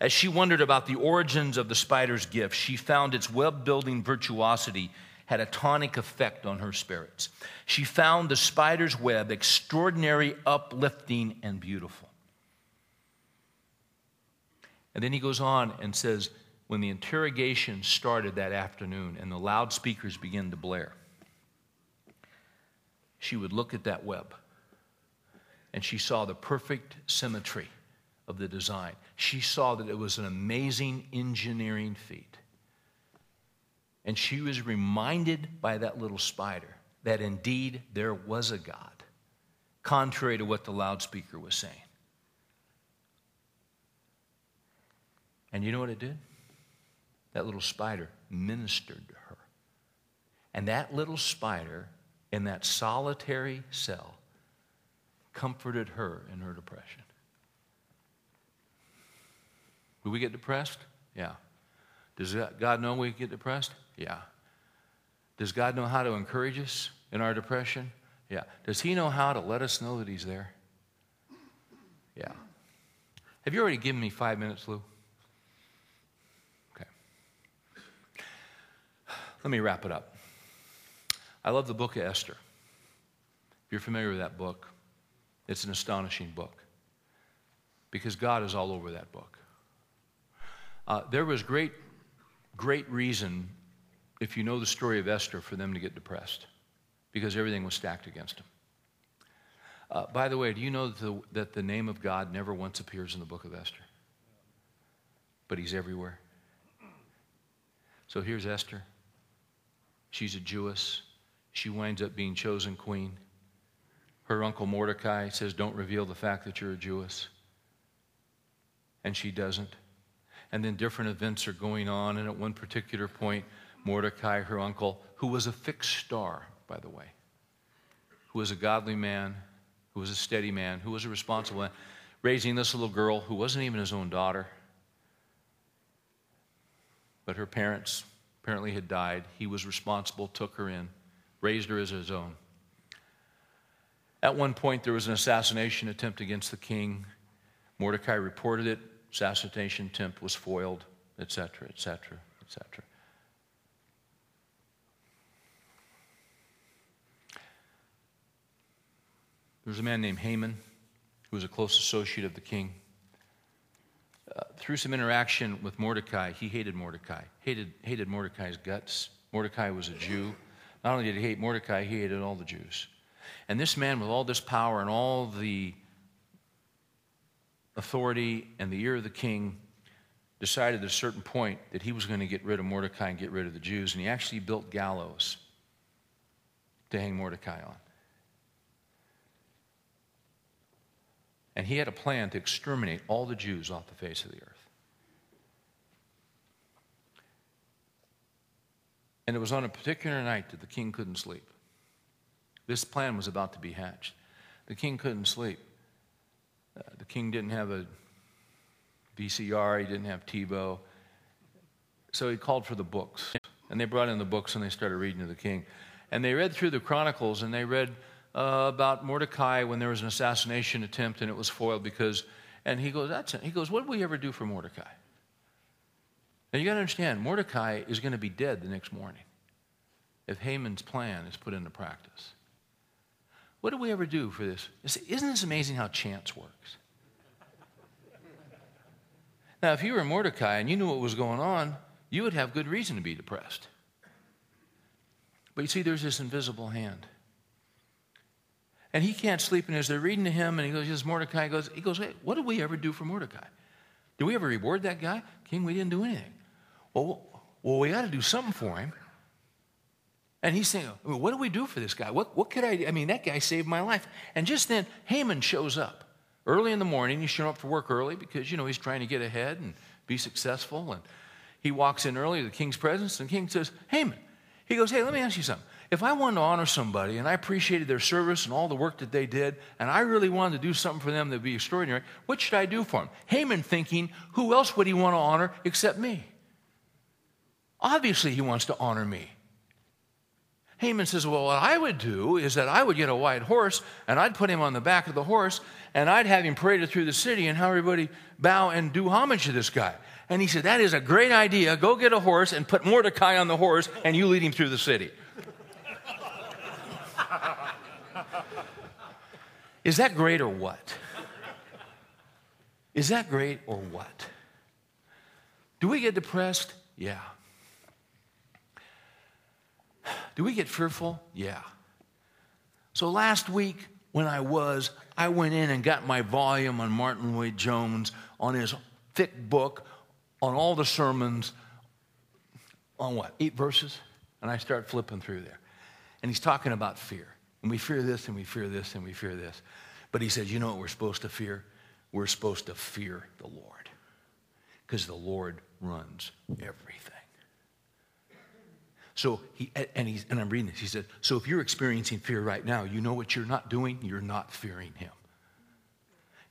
Speaker 1: As she wondered about the origins of the spider's gifts, she found its web building virtuosity had a tonic effect on her spirits. She found the spider's web extraordinary, uplifting, and beautiful. And then he goes on and says, when the interrogation started that afternoon and the loudspeakers began to blare, she would look at that web and she saw the perfect symmetry of the design. She saw that it was an amazing engineering feat. And she was reminded by that little spider that indeed there was a God, contrary to what the loudspeaker was saying. And you know what it did? That little spider ministered to her. And that little spider in that solitary cell comforted her in her depression. Do we get depressed? Yeah. Does God know we get depressed? Yeah. Does God know how to encourage us in our depression? Yeah. Does He know how to let us know that He's there? Yeah. Have you already given me five minutes, Lou? Okay. Let me wrap it up. I love the book of Esther. If you're familiar with that book, it's an astonishing book because God is all over that book. Uh, there was great, great reason if you know the story of Esther, for them to get depressed because everything was stacked against them. Uh, by the way, do you know that the, that the name of God never once appears in the book of Esther? But he's everywhere. So here's Esther. She's a Jewess. She winds up being chosen queen. Her uncle Mordecai says, Don't reveal the fact that you're a Jewess. And she doesn't. And then different events are going on. And at one particular point, Mordecai, her uncle, who was a fixed star, by the way, who was a godly man, who was a steady man, who was a responsible man, raising this little girl who wasn't even his own daughter. But her parents apparently had died. He was responsible, took her in, raised her as his own. At one point, there was an assassination attempt against the king. Mordecai reported it. Assassination attempt was foiled, etc., etc., etc. There was a man named Haman who was a close associate of the king. Uh, through some interaction with Mordecai, he hated Mordecai, hated, hated Mordecai's guts. Mordecai was a Jew. Not only did he hate Mordecai, he hated all the Jews. And this man, with all this power and all the authority and the ear of the king, decided at a certain point that he was going to get rid of Mordecai and get rid of the Jews, and he actually built gallows to hang Mordecai on. And he had a plan to exterminate all the Jews off the face of the earth. And it was on a particular night that the king couldn't sleep. This plan was about to be hatched. The king couldn't sleep. Uh, the king didn't have a VCR, he didn't have TiVo. So he called for the books. And they brought in the books and they started reading to the king. And they read through the Chronicles and they read uh, about Mordecai when there was an assassination attempt and it was foiled because, and he goes, that's it. He goes, what did we ever do for Mordecai? Now you got to understand, Mordecai is going to be dead the next morning if Haman's plan is put into practice. What did we ever do for this? Isn't this amazing how chance works? Now, if you were Mordecai and you knew what was going on, you would have good reason to be depressed. But you see, there's this invisible hand. And he can't sleep, and as they're reading to him, and he goes, he "Yes, Mordecai goes, he goes, hey, what did we ever do for Mordecai? Did we ever reward that guy? King, we didn't do anything. Well, well we got to do something for him. And he's saying, well, what do we do for this guy? What, what could I do? I mean, that guy saved my life. And just then, Haman shows up. Early in the morning, he's showing up for work early because, you know, he's trying to get ahead and be successful. And he walks in early to the king's presence, and the king says, Haman, he goes, Hey, let me ask you something. If I wanted to honor somebody and I appreciated their service and all the work that they did, and I really wanted to do something for them that would be extraordinary, what should I do for them? Haman thinking, Who else would he want to honor except me? Obviously, he wants to honor me. Haman says, Well, what I would do is that I would get a white horse and I'd put him on the back of the horse and I'd have him paraded through the city and have everybody bow and do homage to this guy. And he said, That is a great idea. Go get a horse and put Mordecai on the horse and you lead him through the city. Is that great or what? Is that great or what? Do we get depressed? Yeah. Do we get fearful? Yeah. So last week, when I was, I went in and got my volume on Martyn Lloyd-Jones, on his thick book, on all the sermons, on what? Eight verses? And I start flipping through there. And he's talking about fear. And we fear this, and we fear this, and we fear this. But he says, you know what we're supposed to fear? We're supposed to fear the Lord. Because the Lord runs everything. So he, and, he's, and I'm reading this. He said, So if you're experiencing fear right now, you know what you're not doing? You're not fearing him.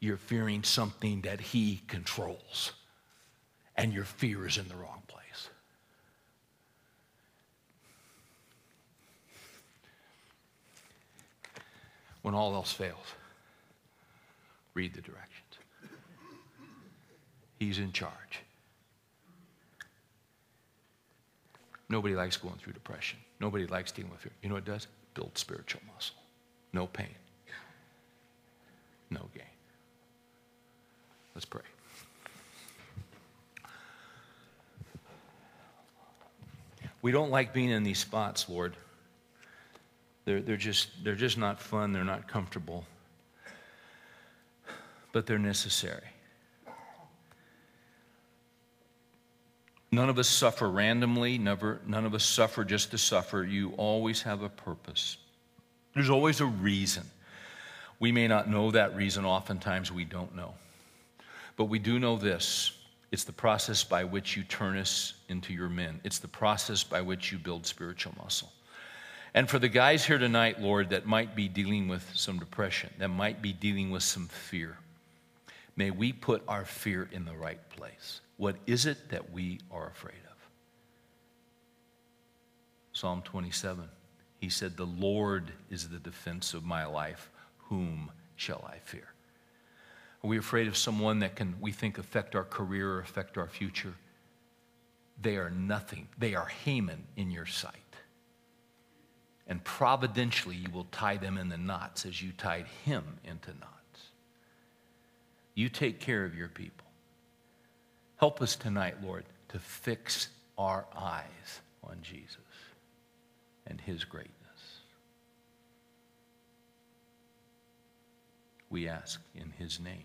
Speaker 1: You're fearing something that he controls. And your fear is in the wrong place. When all else fails, read the directions. He's in charge. Nobody likes going through depression. Nobody likes dealing with fear. You know what it does? Build spiritual muscle. No pain, no gain. Let's pray. We don't like being in these spots, Lord. They're, they're, just, they're just not fun, they're not comfortable, but they're necessary. None of us suffer randomly, never, none of us suffer just to suffer. You always have a purpose. There's always a reason. We may not know that reason, oftentimes we don't know. But we do know this it's the process by which you turn us into your men, it's the process by which you build spiritual muscle. And for the guys here tonight, Lord, that might be dealing with some depression, that might be dealing with some fear, may we put our fear in the right place. What is it that we are afraid of? Psalm 27, he said, The Lord is the defense of my life. Whom shall I fear? Are we afraid of someone that can, we think, affect our career or affect our future? They are nothing. They are Haman in your sight. And providentially, you will tie them in the knots as you tied him into knots. You take care of your people. Help us tonight, Lord, to fix our eyes on Jesus and his greatness. We ask in his name.